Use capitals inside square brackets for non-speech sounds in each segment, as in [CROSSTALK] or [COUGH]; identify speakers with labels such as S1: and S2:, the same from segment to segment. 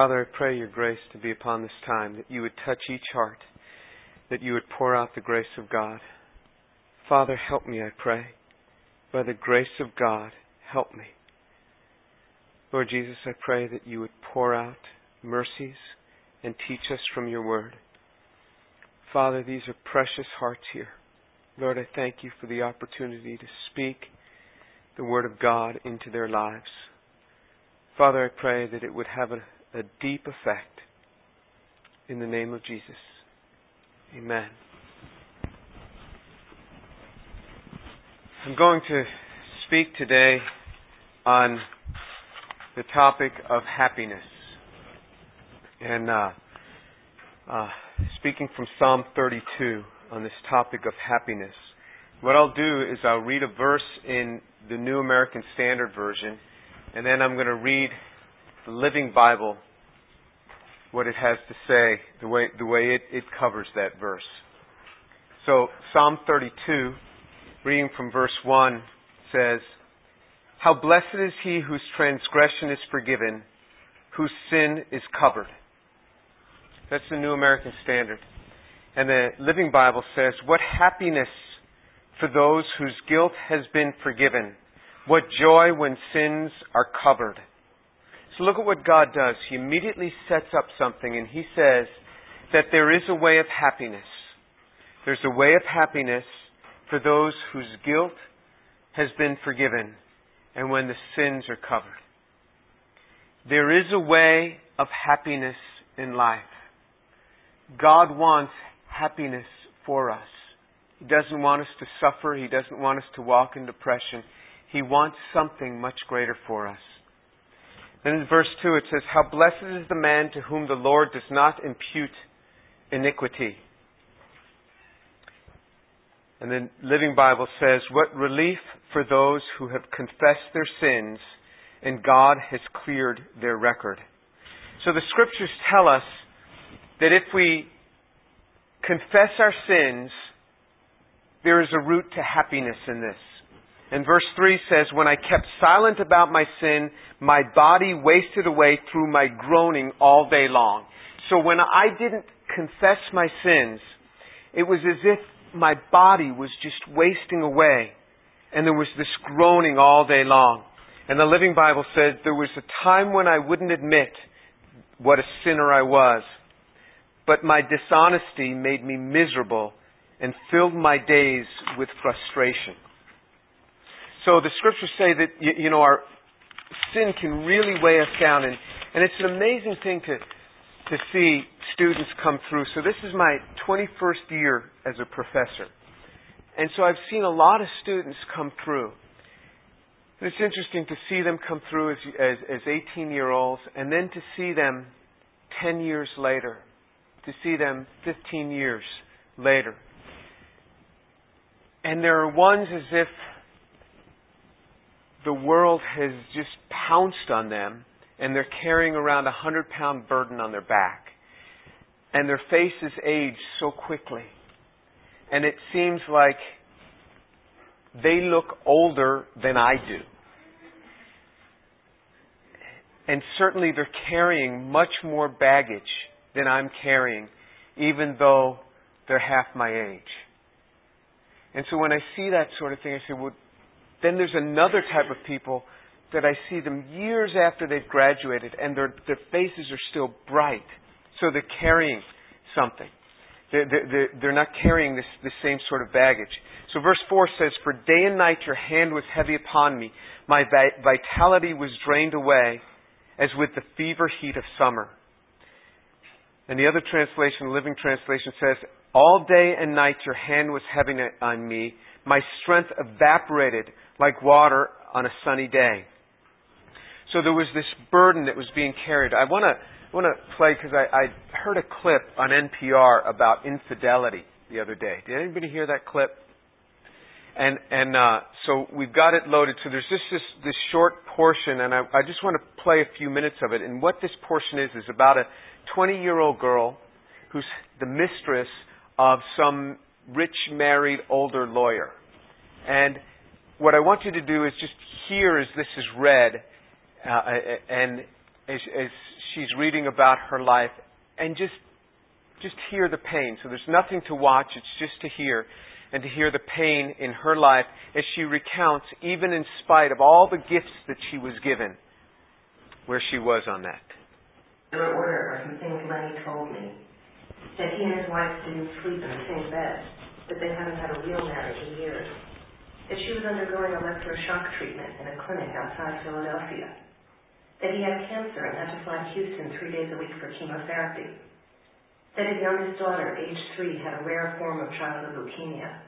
S1: Father, I pray your grace to be upon this time, that you would touch each heart, that you would pour out the grace of God. Father, help me, I pray. By the grace of God, help me. Lord Jesus, I pray that you would pour out mercies and teach us from your word. Father, these are precious hearts here. Lord, I thank you for the opportunity to speak the word of God into their lives. Father, I pray that it would have a, a deep effect. In the name of Jesus. Amen. I'm going to speak today on the topic of happiness. And uh, uh, speaking from Psalm 32 on this topic of happiness. What I'll do is I'll read a verse in the New American Standard Version, and then I'm going to read the Living Bible, what it has to say, the way, the way it, it covers that verse. So, Psalm 32, reading from verse 1, says, How blessed is he whose transgression is forgiven, whose sin is covered. That's the New American Standard. And the Living Bible says, What happiness for those whose guilt has been forgiven. What joy when sins are covered. So look at what God does. He immediately sets up something and he says that there is a way of happiness. There's a way of happiness for those whose guilt has been forgiven and when the sins are covered. There is a way of happiness in life. God wants happiness for us. He doesn't want us to suffer. He doesn't want us to walk in depression. He wants something much greater for us. Then in verse 2 it says, How blessed is the man to whom the Lord does not impute iniquity. And the Living Bible says, What relief for those who have confessed their sins and God has cleared their record. So the scriptures tell us that if we confess our sins, there is a route to happiness in this. And verse 3 says, When I kept silent about my sin, my body wasted away through my groaning all day long. So when I didn't confess my sins, it was as if my body was just wasting away. And there was this groaning all day long. And the Living Bible says there was a time when I wouldn't admit what a sinner I was. But my dishonesty made me miserable and filled my days with frustration. So the scriptures say that, you, you know, our sin can really weigh us down. And, and it's an amazing thing to, to see students come through. So this is my 21st year as a professor. And so I've seen a lot of students come through. And it's interesting to see them come through as, as, as 18 year olds and then to see them 10 years later, to see them 15 years later. And there are ones as if the world has just pounced on them and they're carrying around a hundred pound burden on their back. And their faces age so quickly. And it seems like they look older than I do. And certainly they're carrying much more baggage than I'm carrying, even though they're half my age. And so when I see that sort of thing, I say, well, then there's another type of people that I see them years after they've graduated and their, their faces are still bright. So they're carrying something. They're, they're, they're not carrying this, this same sort of baggage. So verse 4 says, For day and night your hand was heavy upon me. My vitality was drained away as with the fever heat of summer. And the other translation, Living Translation, says, All day and night your hand was heavy on me. My strength evaporated like water on a sunny day. So there was this burden that was being carried. I want to want to play because I, I heard a clip on NPR about infidelity the other day. Did anybody hear that clip? And and uh, so we've got it loaded. So there's just this this short portion, and I, I just want to play a few minutes of it. And what this portion is is about a 20 year old girl who's the mistress of some rich married older lawyer. And what I want you to do is just hear as this is read, uh, and as, as she's reading about her life and just just hear the pain. So there's nothing to watch, it's just to hear and to hear the pain in her life as she recounts, even in spite of all the gifts that she was given, where she was on that.
S2: In order are some things Lenny told me. That he and his wife didn't sleep in the same bed, that they hadn't had a real marriage in years. That she was undergoing electroshock treatment in a clinic outside Philadelphia. That he had cancer and had to fly to Houston three days a week for chemotherapy that his youngest daughter, aged three, had a rare form of childhood leukemia,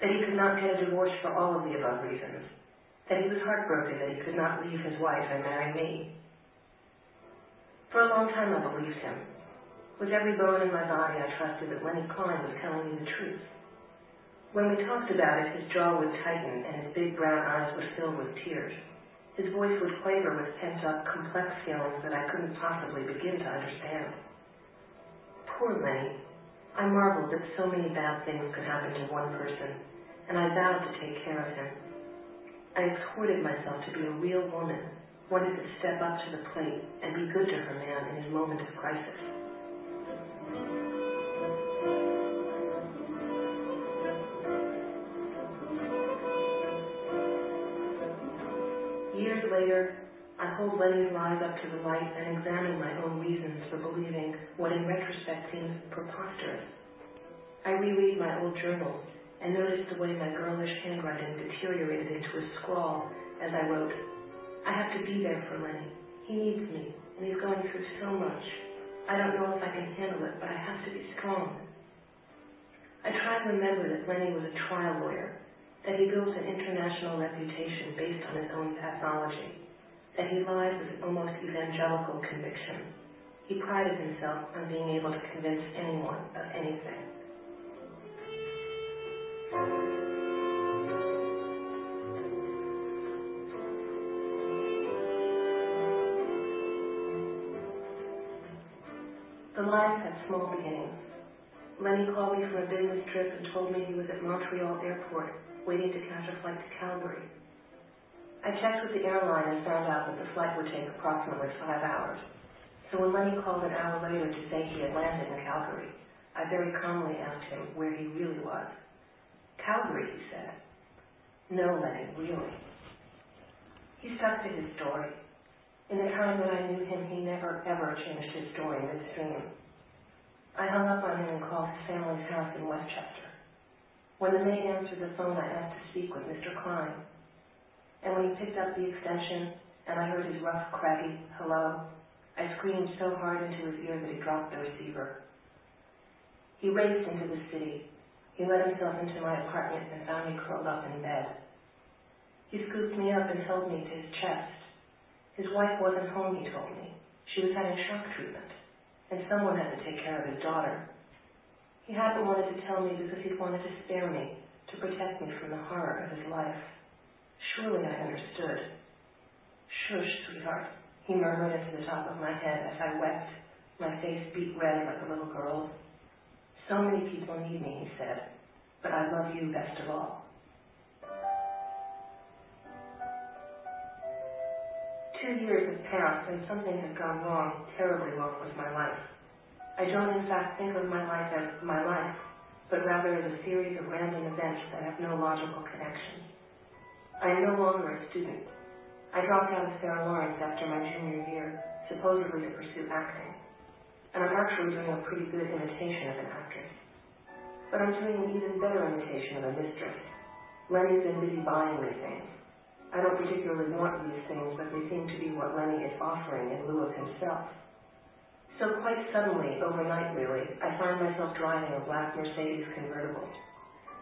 S2: that he could not get a divorce for all of the above reasons, that he was heartbroken that he could not leave his wife and marry me. For a long time I believed him. With every bone in my body, I trusted that Lenny Klein was telling me the truth. When we talked about it, his jaw would tighten and his big brown eyes would fill with tears. His voice would quaver with pent-up, complex feelings that I couldn't possibly begin to understand. Poor Lenny. I marveled that so many bad things could happen to one person, and I vowed to take care of him. I exhorted myself to be a real woman, who could step up to the plate and be good to her man in his moment of crisis. Later, I hold Lenny's lies up to the light and examine my own reasons for believing what in retrospect seems preposterous. I reread my old journals and notice the way my girlish handwriting deteriorated into a scrawl as I wrote, I have to be there for Lenny. He needs me, and he's going through so much. I don't know if I can handle it, but I have to be strong. I try to remember that Lenny was a trial lawyer, that he built an international reputation based on his own pathology that he lies with almost evangelical conviction. He prided himself on being able to convince anyone of anything. The lies had small beginnings. Lenny called me from a business trip and told me he was at Montreal Airport waiting to catch a flight to Calgary. I checked with the airline and found out that the flight would take approximately five hours. So when Lenny called an hour later to say he had landed in Calgary, I very calmly asked him where he really was. Calgary, he said. No, Lenny, really. He stuck to his story. In the time that I knew him, he never, ever changed his story midstream. I hung up on him and called his family's house in Westchester. When the maid answered the phone, I asked to speak with Mr. Klein. And when he picked up the extension and I heard his rough, craggy hello, I screamed so hard into his ear that he dropped the receiver. He raced into the city. He let himself into my apartment and found me curled up in bed. He scooped me up and held me to his chest. His wife wasn't home, he told me. She was having shock treatment, and someone had to take care of his daughter. He hadn't wanted to tell me because he'd wanted to spare me, to protect me from the horror of his life. Surely I understood. Shush, sweetheart, he murmured into the top of my head as I wept, my face beet red like a little girl's. So many people need me, he said, but I love you best of all. Two years have passed and something has gone wrong, terribly wrong with my life. I don't in fact think of my life as my life, but rather as a series of random events that have no logical connection. I am no longer a student. I dropped out of Sarah Lawrence after my junior year, supposedly to pursue acting. And I'm actually doing a pretty good imitation of an actress. But I'm doing an even better imitation of a mistress. Lenny's been busy buying me things. I don't particularly want these things, but they seem to be what Lenny is offering in lieu of himself. So quite suddenly, overnight really, I find myself driving a black Mercedes convertible.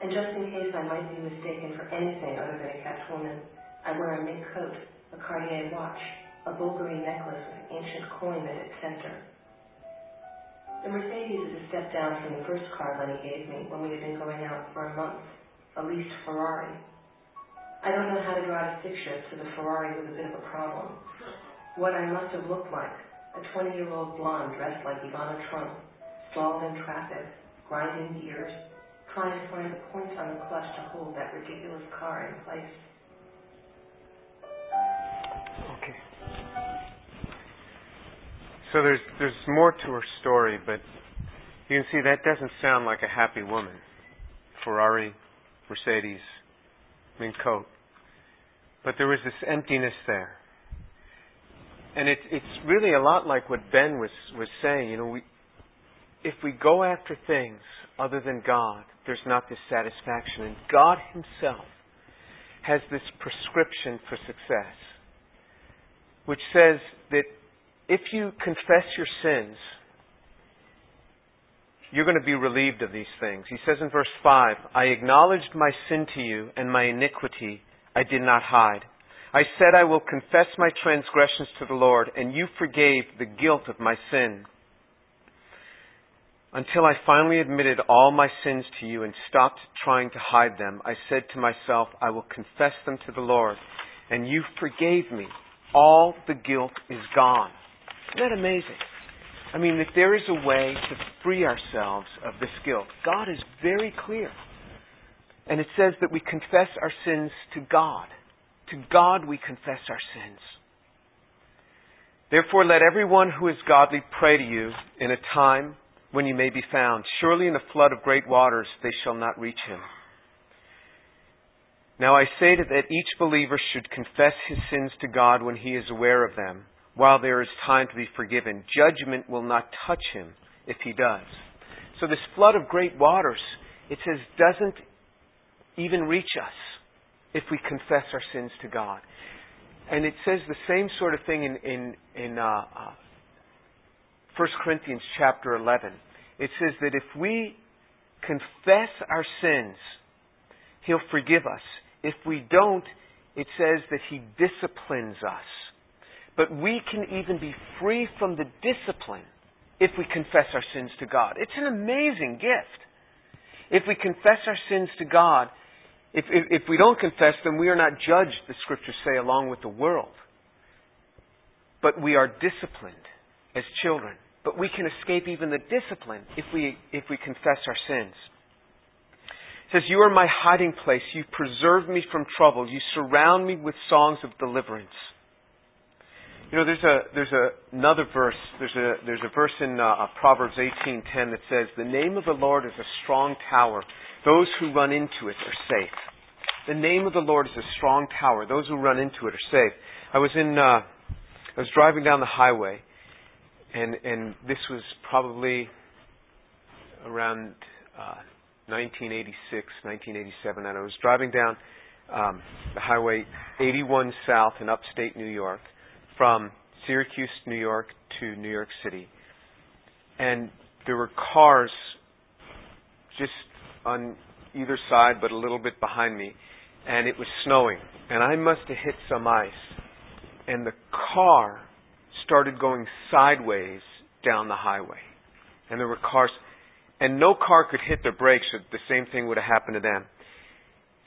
S2: And just in case I might be mistaken for anything other than a kept woman, I wear a mink coat, a Cartier watch, a Bulgari necklace with an ancient coin at its center. The Mercedes is a step down from the first car Lenny gave me when we had been going out for a month, a leased Ferrari. I don't know how to drive a stick shift, so the Ferrari was a bit of a problem. What I must have looked like, a 20-year-old blonde dressed like Ivana Trump, stalled in traffic, grinding gears, trying to find the points on the clutch to hold that ridiculous car in place.
S1: Okay. So there's there's more to her story, but you can see that doesn't sound like a happy woman. Ferrari, Mercedes, mink coat. But there was this emptiness there. And it, it's really a lot like what Ben was, was saying. You know, we, if we go after things other than God, there's not this satisfaction. And God Himself has this prescription for success, which says that if you confess your sins, you're going to be relieved of these things. He says in verse 5, I acknowledged my sin to you, and my iniquity I did not hide. I said, I will confess my transgressions to the Lord, and you forgave the guilt of my sin. Until I finally admitted all my sins to you and stopped trying to hide them, I said to myself, I will confess them to the Lord, and you forgave me. All the guilt is gone. Isn't that amazing? I mean, if there is a way to free ourselves of this guilt, God is very clear. And it says that we confess our sins to God. To God we confess our sins. Therefore, let everyone who is godly pray to you in a time when you may be found. Surely in a flood of great waters they shall not reach him. Now I say that each believer should confess his sins to God when he is aware of them, while there is time to be forgiven. Judgment will not touch him if he does. So this flood of great waters, it says, doesn't even reach us if we confess our sins to God. And it says the same sort of thing in, in, in uh, uh, 1 Corinthians chapter 11. It says that if we confess our sins, He'll forgive us. If we don't, it says that He disciplines us. But we can even be free from the discipline if we confess our sins to God. It's an amazing gift. If we confess our sins to God, if, if, if we don't confess them, we are not judged, the scriptures say, along with the world. But we are disciplined as children. But we can escape even the discipline if we, if we confess our sins. It says, You are my hiding place. You preserve me from trouble. You surround me with songs of deliverance. You know, there's a there's a, another verse. There's a there's a verse in uh, Proverbs 18:10 that says, "The name of the Lord is a strong tower. Those who run into it are safe." The name of the Lord is a strong tower. Those who run into it are safe. I was in uh, I was driving down the highway, and and this was probably around uh, 1986, 1987, and I was driving down um, the highway 81 south in upstate New York from Syracuse, New York to New York City. And there were cars just on either side, but a little bit behind me. And it was snowing. And I must have hit some ice. And the car started going sideways down the highway. And there were cars. And no car could hit their brakes, so the same thing would have happened to them.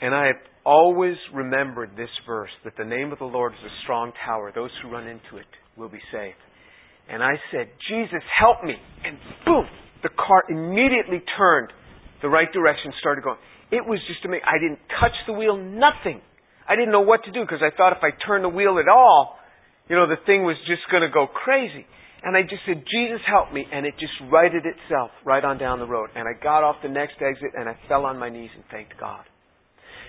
S1: And I have always remembered this verse that the name of the Lord is a strong tower. Those who run into it will be safe. And I said, Jesus, help me. And boom, the car immediately turned the right direction, started going. It was just amazing. I didn't touch the wheel, nothing. I didn't know what to do because I thought if I turned the wheel at all, you know, the thing was just going to go crazy. And I just said, Jesus, help me. And it just righted itself right on down the road. And I got off the next exit and I fell on my knees and thanked God.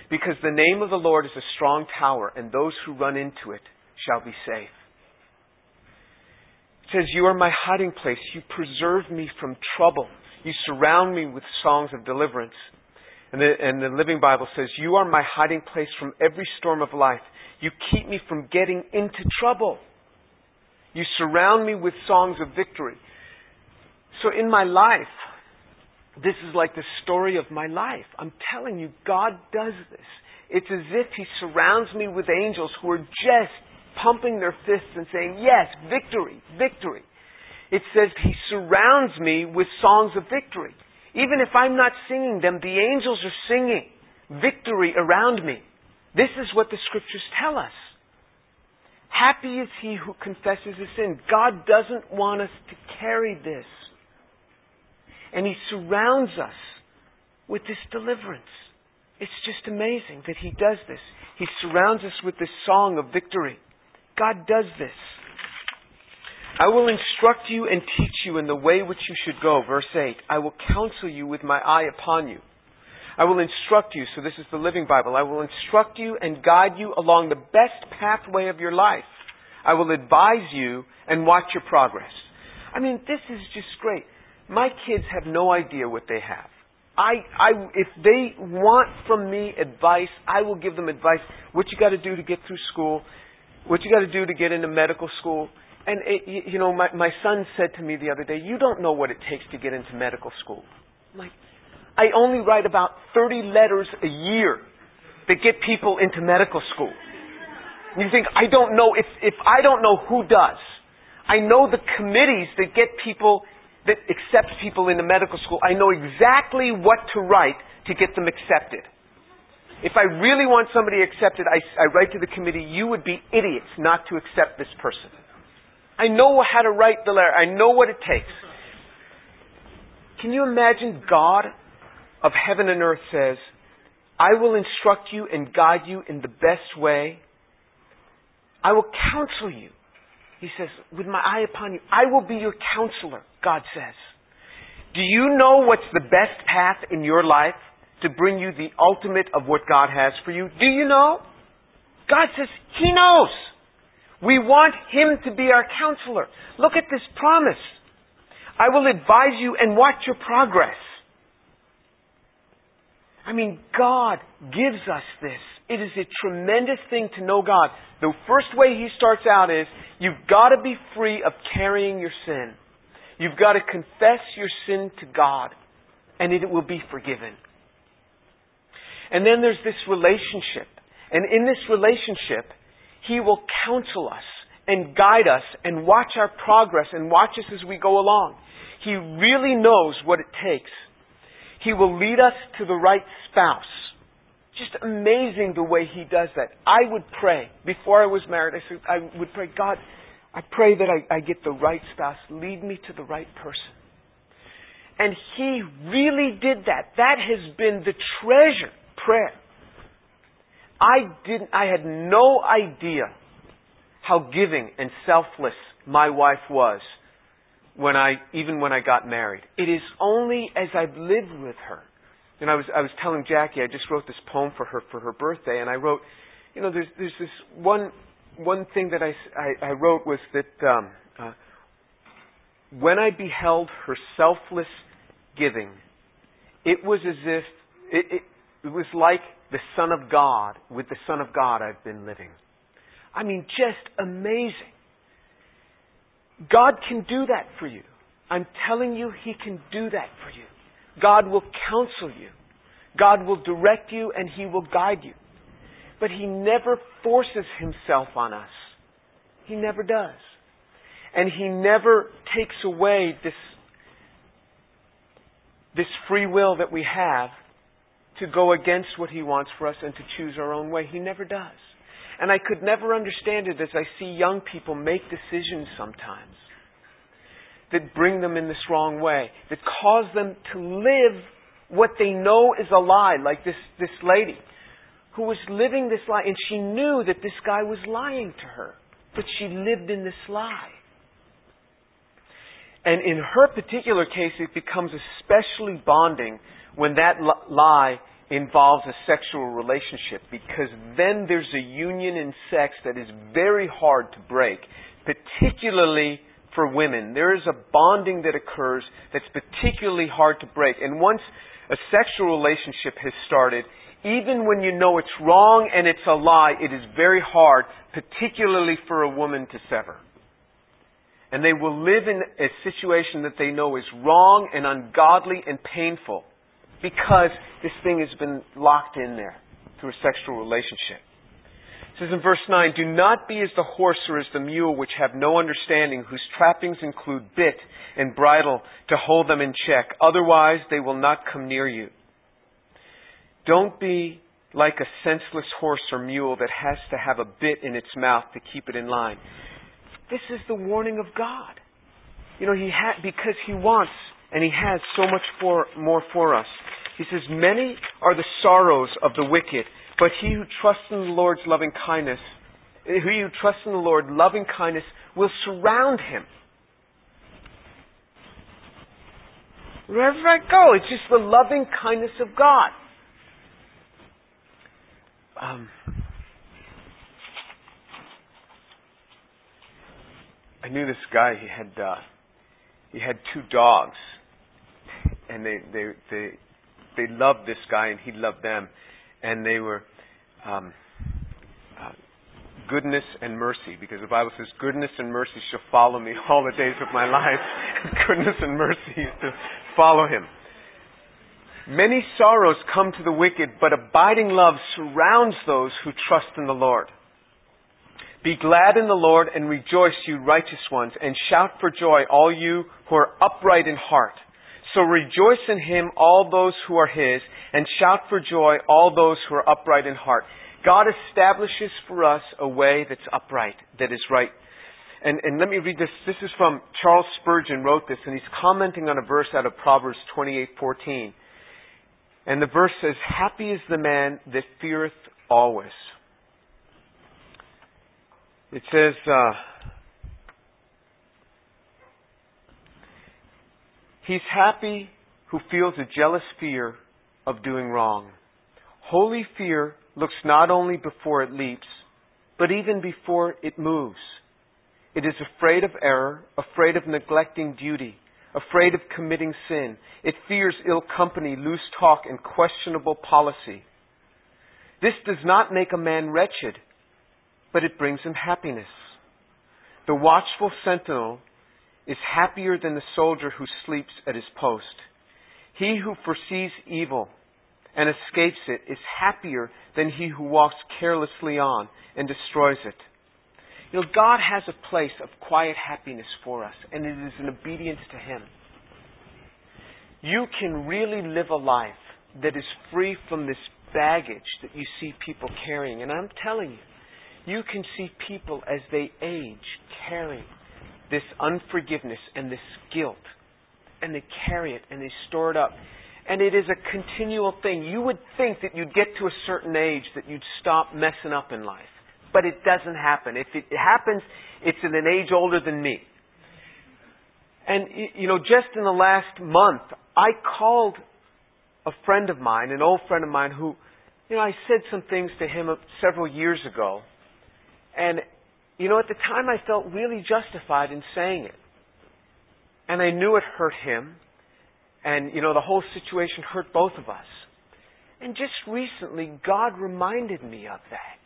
S1: Because the name of the Lord is a strong tower, and those who run into it shall be safe. It says, You are my hiding place. You preserve me from trouble. You surround me with songs of deliverance. And the, and the Living Bible says, You are my hiding place from every storm of life. You keep me from getting into trouble. You surround me with songs of victory. So in my life, this is like the story of my life. I'm telling you, God does this. It's as if He surrounds me with angels who are just pumping their fists and saying, Yes, victory, victory. It says He surrounds me with songs of victory. Even if I'm not singing them, the angels are singing victory around me. This is what the scriptures tell us. Happy is he who confesses his sin. God doesn't want us to carry this and He surrounds us with this deliverance. It's just amazing that He does this. He surrounds us with this song of victory. God does this. I will instruct you and teach you in the way which you should go. Verse 8. I will counsel you with my eye upon you. I will instruct you, so this is the Living Bible. I will instruct you and guide you along the best pathway of your life. I will advise you and watch your progress. I mean, this is just great. My kids have no idea what they have. I, I, if they want from me advice, I will give them advice. What you got to do to get through school, what you got to do to get into medical school. And it, you know, my, my son said to me the other day, "You don't know what it takes to get into medical school." I'm like, I only write about 30 letters a year that get people into medical school. You think, I don't know, if, if I don't know who does. I know the committees that get people, that accepts people into medical school. I know exactly what to write to get them accepted. If I really want somebody accepted, I, I write to the committee, you would be idiots not to accept this person. I know how to write the letter. I know what it takes. Can you imagine God of heaven and earth says, I will instruct you and guide you in the best way. I will counsel you. He says, with my eye upon you, I will be your counselor, God says. Do you know what's the best path in your life to bring you the ultimate of what God has for you? Do you know? God says, He knows. We want Him to be our counselor. Look at this promise. I will advise you and watch your progress. I mean, God gives us this. It is a tremendous thing to know God. The first way He starts out is you've got to be free of carrying your sin. You've got to confess your sin to God, and it will be forgiven. And then there's this relationship. And in this relationship, He will counsel us and guide us and watch our progress and watch us as we go along. He really knows what it takes he will lead us to the right spouse. Just amazing the way He does that. I would pray, before I was married, I, said, I would pray, God, I pray that I, I get the right spouse. Lead me to the right person. And He really did that. That has been the treasure prayer. I didn't, I had no idea how giving and selfless my wife was when I even when I got married. It is only as I've lived with her. And I was I was telling Jackie I just wrote this poem for her for her birthday, and I wrote, you know, there's there's this one one thing that I I, I wrote was that um, uh, when I beheld her selfless giving, it was as if it, it it was like the Son of God with the Son of God I've been living. I mean, just amazing. God can do that for you. I'm telling you, He can do that for you. God will counsel you. God will direct you and He will guide you. But He never forces Himself on us. He never does. And He never takes away this, this free will that we have to go against what He wants for us and to choose our own way. He never does. And I could never understand it as I see young people make decisions sometimes that bring them in this wrong way, that cause them to live what they know is a lie, like this, this lady who was living this lie, and she knew that this guy was lying to her, but she lived in this lie. And in her particular case, it becomes especially bonding when that lie involves a sexual relationship because then there's a union in sex that is very hard to break, particularly for women. There is a bonding that occurs that's particularly hard to break. And once a sexual relationship has started, even when you know it's wrong and it's a lie, it is very hard, particularly for a woman to sever. And they will live in a situation that they know is wrong and ungodly and painful because this thing has been locked in there through a sexual relationship. Says in verse 9, Do not be as the horse or as the mule, which have no understanding, whose trappings include bit and bridle to hold them in check. Otherwise, they will not come near you. Don't be like a senseless horse or mule that has to have a bit in its mouth to keep it in line. This is the warning of God. You know, he ha- because He wants and He has so much for, more for us. He says, Many are the sorrows of the wicked, but he who trusts in the Lord's loving kindness, eh, he who trusts in the Lord, loving kindness will surround him. Wherever I go, it's just the loving kindness of God. Um, I knew this guy. He had uh, he had two dogs, and they they they they loved this guy, and he loved them, and they were um, uh, goodness and mercy, because the Bible says, "Goodness and mercy shall follow me [LAUGHS] all the days of my life." [LAUGHS] goodness and mercy is to follow him. Many sorrows come to the wicked, but abiding love surrounds those who trust in the Lord. Be glad in the Lord and rejoice, you righteous ones, and shout for joy, all you who are upright in heart. So rejoice in him, all those who are his, and shout for joy, all those who are upright in heart. God establishes for us a way that's upright, that is right. And, and let me read this. This is from Charles Spurgeon wrote this, and he's commenting on a verse out of Proverbs 28:14. And the verse says, Happy is the man that feareth always. It says, uh, He's happy who feels a jealous fear of doing wrong. Holy fear looks not only before it leaps, but even before it moves. It is afraid of error, afraid of neglecting duty, afraid of committing sin. It fears ill company, loose talk, and questionable policy. This does not make a man wretched, but it brings him happiness. The watchful sentinel is happier than the soldier who sleeps at his post. He who foresees evil and escapes it is happier than he who walks carelessly on and destroys it. You know, God has a place of quiet happiness for us, and it is in obedience to Him. You can really live a life that is free from this baggage that you see people carrying. And I'm telling you, you can see people as they age carrying this unforgiveness and this guilt. And they carry it and they store it up. And it is a continual thing. You would think that you'd get to a certain age that you'd stop messing up in life. But it doesn't happen. If it happens, it's in an age older than me. And, you know, just in the last month, I called a friend of mine, an old friend of mine who, you know, I said some things to him several years ago. And, you know, at the time I felt really justified in saying it. And I knew it hurt him. And, you know, the whole situation hurt both of us. And just recently, God reminded me of that.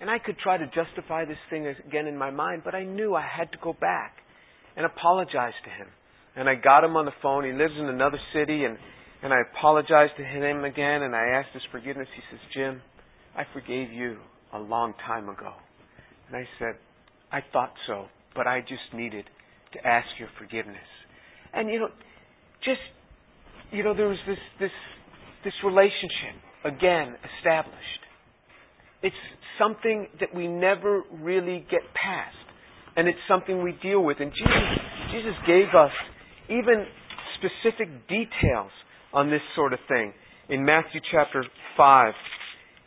S1: And I could try to justify this thing again in my mind, but I knew I had to go back and apologize to him. And I got him on the phone. He lives in another city, and, and I apologized to him again, and I asked his forgiveness. He says, Jim, I forgave you a long time ago. And I said, I thought so, but I just needed to ask your forgiveness. And you know, just you know, there was this this this relationship again established. It's something that we never really get past. And it's something we deal with. And Jesus, Jesus gave us even specific details on this sort of thing. In Matthew chapter 5,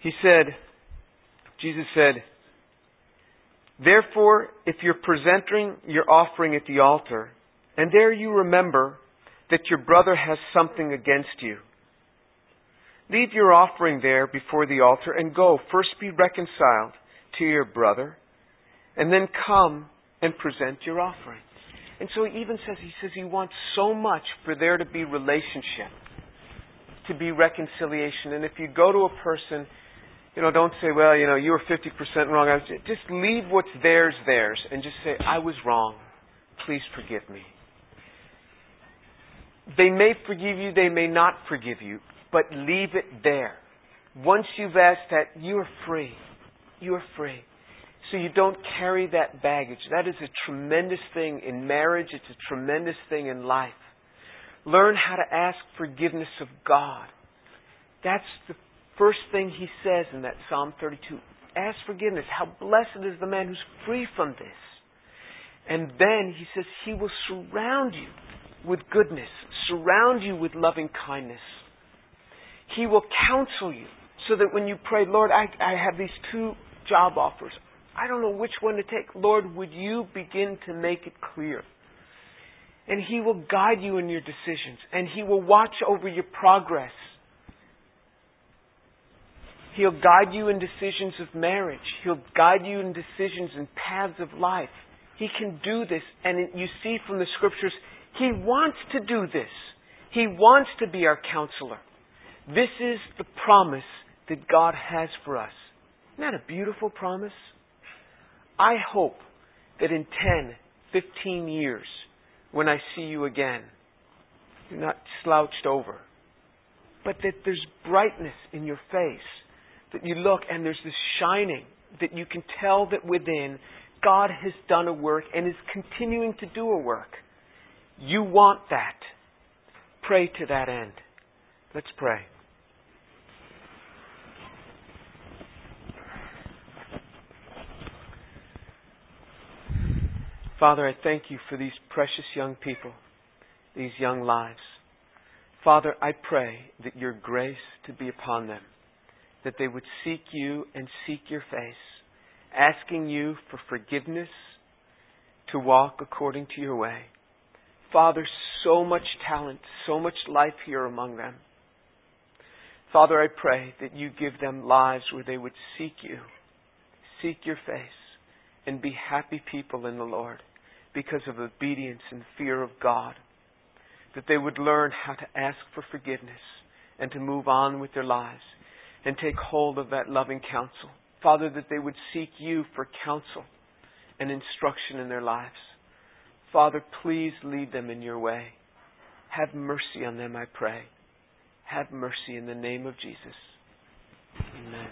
S1: he said, Jesus said, Therefore, if you're presenting your offering at the altar, and there you remember that your brother has something against you, Leave your offering there before the altar and go. First be reconciled to your brother, and then come and present your offering. And so he even says, he says he wants so much for there to be relationship, to be reconciliation. And if you go to a person, you know, don't say, well, you know, you were 50% wrong. i Just leave what's theirs, theirs, and just say, I was wrong. Please forgive me. They may forgive you, they may not forgive you but leave it there. Once you've asked that, you are free. You are free. So you don't carry that baggage. That is a tremendous thing in marriage. It's a tremendous thing in life. Learn how to ask forgiveness of God. That's the first thing he says in that Psalm 32. Ask forgiveness. How blessed is the man who's free from this. And then he says he will surround you with goodness, surround you with loving kindness, he will counsel you so that when you pray, Lord, I, I have these two job offers. I don't know which one to take. Lord, would you begin to make it clear? And He will guide you in your decisions. And He will watch over your progress. He'll guide you in decisions of marriage. He'll guide you in decisions and paths of life. He can do this. And you see from the scriptures, He wants to do this. He wants to be our counselor. This is the promise that God has for us. Isn't that a beautiful promise? I hope that in 10, 15 years, when I see you again, you're not slouched over, but that there's brightness in your face, that you look and there's this shining, that you can tell that within God has done a work and is continuing to do a work. You want that. Pray to that end. Let's pray. Father, I thank you for these precious young people, these young lives. Father, I pray that your grace to be upon them, that they would seek you and seek your face, asking you for forgiveness to walk according to your way. Father, so much talent, so much life here among them. Father, I pray that you give them lives where they would seek you, seek your face, and be happy people in the Lord because of obedience and fear of God. That they would learn how to ask for forgiveness and to move on with their lives and take hold of that loving counsel. Father, that they would seek you for counsel and instruction in their lives. Father, please lead them in your way. Have mercy on them, I pray. Have mercy in the name of Jesus. Amen.